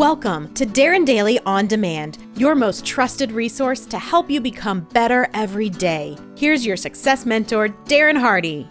Welcome to Darren Daily On Demand, your most trusted resource to help you become better every day. Here's your success mentor, Darren Hardy.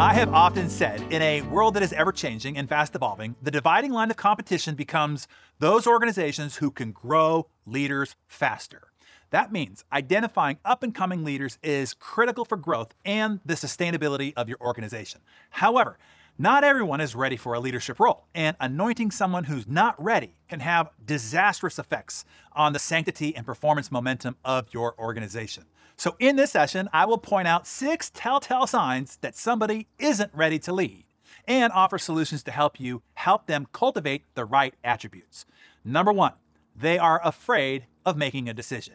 I have often said, in a world that is ever changing and fast evolving, the dividing line of competition becomes those organizations who can grow leaders faster. That means identifying up and coming leaders is critical for growth and the sustainability of your organization. However, not everyone is ready for a leadership role, and anointing someone who's not ready can have disastrous effects on the sanctity and performance momentum of your organization. So, in this session, I will point out six telltale signs that somebody isn't ready to lead and offer solutions to help you help them cultivate the right attributes. Number one, they are afraid of making a decision.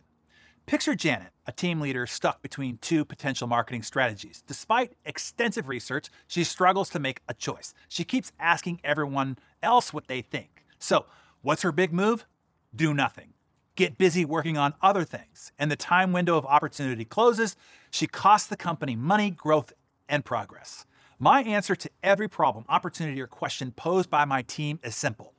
Picture Janet, a team leader stuck between two potential marketing strategies. Despite extensive research, she struggles to make a choice. She keeps asking everyone else what they think. So, what's her big move? Do nothing. Get busy working on other things. And the time window of opportunity closes. She costs the company money, growth, and progress. My answer to every problem, opportunity, or question posed by my team is simple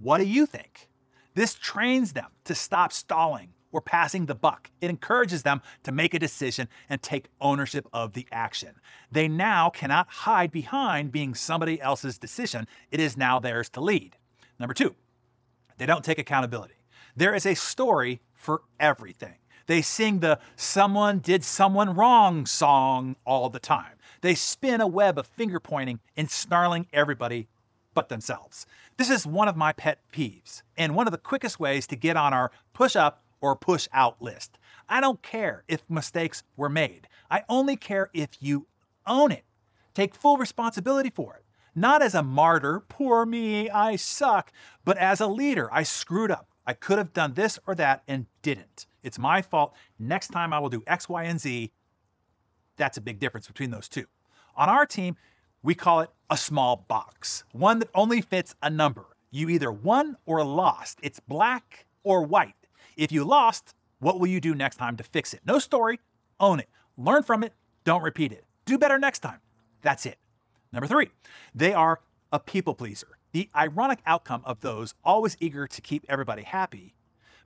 What do you think? This trains them to stop stalling or passing the buck. It encourages them to make a decision and take ownership of the action. They now cannot hide behind being somebody else's decision. It is now theirs to lead. Number two, they don't take accountability. There is a story for everything. They sing the someone did someone wrong song all the time. They spin a web of finger pointing and snarling everybody but themselves. This is one of my pet peeves and one of the quickest ways to get on our push up or push out list. I don't care if mistakes were made. I only care if you own it. Take full responsibility for it. Not as a martyr, poor me, I suck, but as a leader, I screwed up. I could have done this or that and didn't. It's my fault. Next time I will do X, Y, and Z. That's a big difference between those two. On our team, we call it a small box, one that only fits a number. You either won or lost. It's black or white. If you lost, what will you do next time to fix it? No story, own it. Learn from it, don't repeat it. Do better next time. That's it. Number three, they are a people pleaser. The ironic outcome of those always eager to keep everybody happy,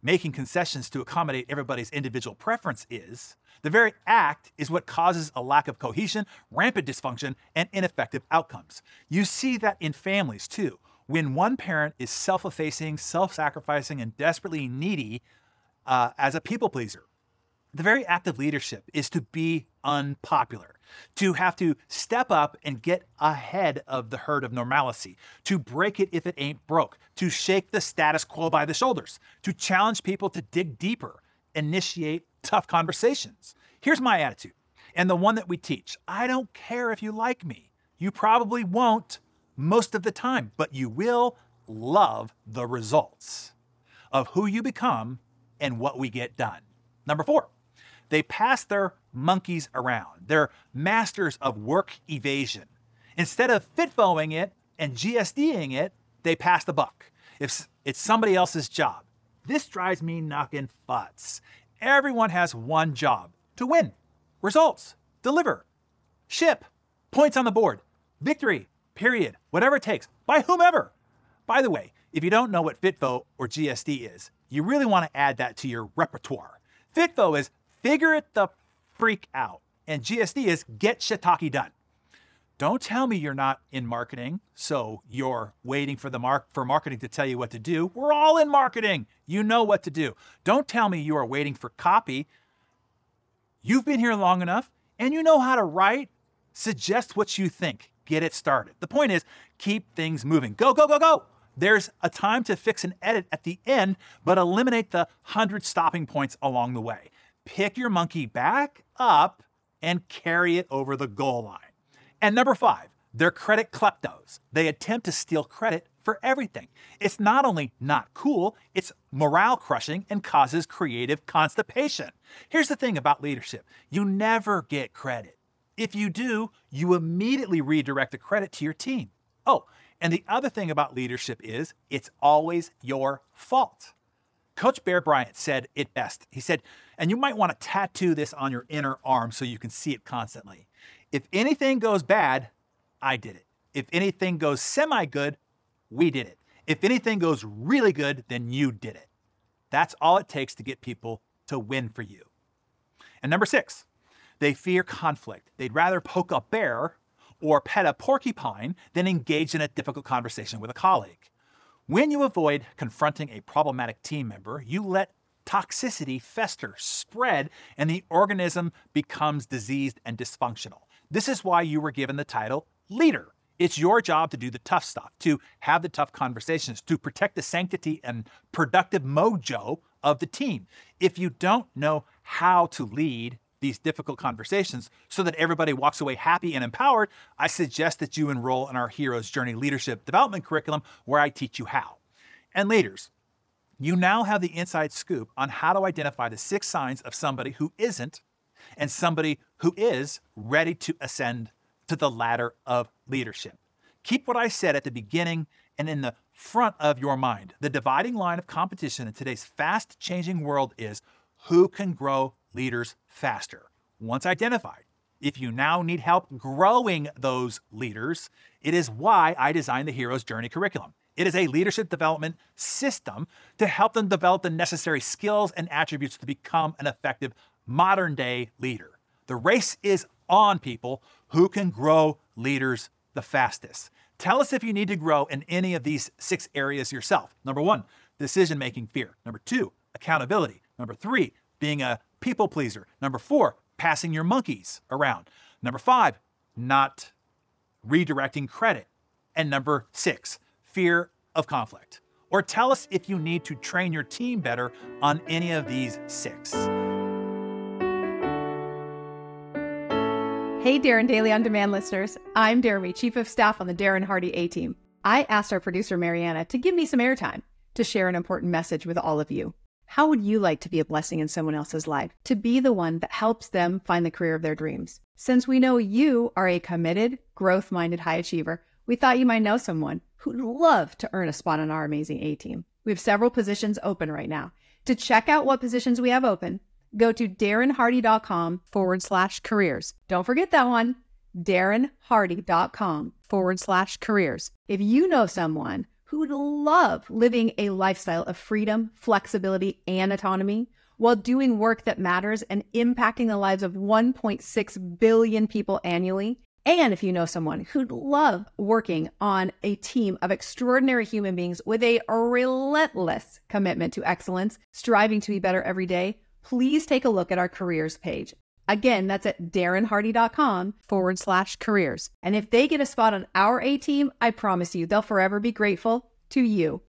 making concessions to accommodate everybody's individual preference is the very act is what causes a lack of cohesion, rampant dysfunction, and ineffective outcomes. You see that in families too. When one parent is self effacing, self sacrificing, and desperately needy, uh, as a people pleaser. The very act of leadership is to be unpopular, to have to step up and get ahead of the herd of normalcy, to break it if it ain't broke, to shake the status quo by the shoulders, to challenge people to dig deeper, initiate tough conversations. Here's my attitude, and the one that we teach I don't care if you like me. You probably won't most of the time, but you will love the results of who you become and what we get done. Number four, they pass their monkeys around. They're masters of work evasion. Instead of fitfoing it and GSDing it, they pass the buck. If it's somebody else's job, this drives me knocking butts. Everyone has one job to win, results, deliver, ship, points on the board, victory, period, whatever it takes, by whomever. By the way, if you don't know what FITFO or GSD is, you really want to add that to your repertoire. FITFO is figure it the freak out, and GSD is get shiitake done. Don't tell me you're not in marketing, so you're waiting for the mark for marketing to tell you what to do. We're all in marketing. You know what to do. Don't tell me you are waiting for copy. You've been here long enough and you know how to write. Suggest what you think. Get it started. The point is, keep things moving. Go, go, go, go. There's a time to fix and edit at the end, but eliminate the 100 stopping points along the way. Pick your monkey back up and carry it over the goal line. And number five, they're credit kleptos. They attempt to steal credit for everything. It's not only not cool, it's morale crushing and causes creative constipation. Here's the thing about leadership you never get credit. If you do, you immediately redirect the credit to your team. Oh, and the other thing about leadership is it's always your fault. Coach Bear Bryant said it best. He said, and you might want to tattoo this on your inner arm so you can see it constantly. If anything goes bad, I did it. If anything goes semi good, we did it. If anything goes really good, then you did it. That's all it takes to get people to win for you. And number six, they fear conflict. They'd rather poke a bear or pet a porcupine than engage in a difficult conversation with a colleague. When you avoid confronting a problematic team member, you let toxicity fester, spread, and the organism becomes diseased and dysfunctional. This is why you were given the title leader. It's your job to do the tough stuff, to have the tough conversations, to protect the sanctity and productive mojo of the team. If you don't know how to lead these difficult conversations so that everybody walks away happy and empowered, I suggest that you enroll in our Hero's Journey Leadership Development Curriculum where I teach you how. And leaders, you now have the inside scoop on how to identify the six signs of somebody who isn't and somebody who is ready to ascend to the ladder of leadership. Keep what I said at the beginning and in the front of your mind. The dividing line of competition in today's fast changing world is who can grow leaders faster. Once identified, if you now need help growing those leaders, it is why I designed the Hero's Journey curriculum. It is a leadership development system to help them develop the necessary skills and attributes to become an effective modern day leader. The race is on people who can grow leaders the fastest. Tell us if you need to grow in any of these six areas yourself. Number one, decision making fear. Number two, accountability. Number three, being a people pleaser. Number four, passing your monkeys around. Number five, not redirecting credit. And number six, fear of conflict. Or tell us if you need to train your team better on any of these six. Hey, Darren Daily On Demand listeners. I'm Jeremy, Chief of Staff on the Darren Hardy A team. I asked our producer, Mariana, to give me some airtime to share an important message with all of you. How would you like to be a blessing in someone else's life? To be the one that helps them find the career of their dreams? Since we know you are a committed, growth minded high achiever, we thought you might know someone who'd love to earn a spot on our amazing A team. We have several positions open right now. To check out what positions we have open, go to darrenhardy.com forward slash careers. Don't forget that one, darrenhardy.com forward slash careers. If you know someone who'd love living a lifestyle of freedom, flexibility, and autonomy while doing work that matters and impacting the lives of 1.6 billion people annually, and if you know someone who'd love working on a team of extraordinary human beings with a relentless commitment to excellence, striving to be better every day, please take a look at our careers page. Again, that's at darrenhardy.com forward slash careers. And if they get a spot on our A team, I promise you they'll forever be grateful to you.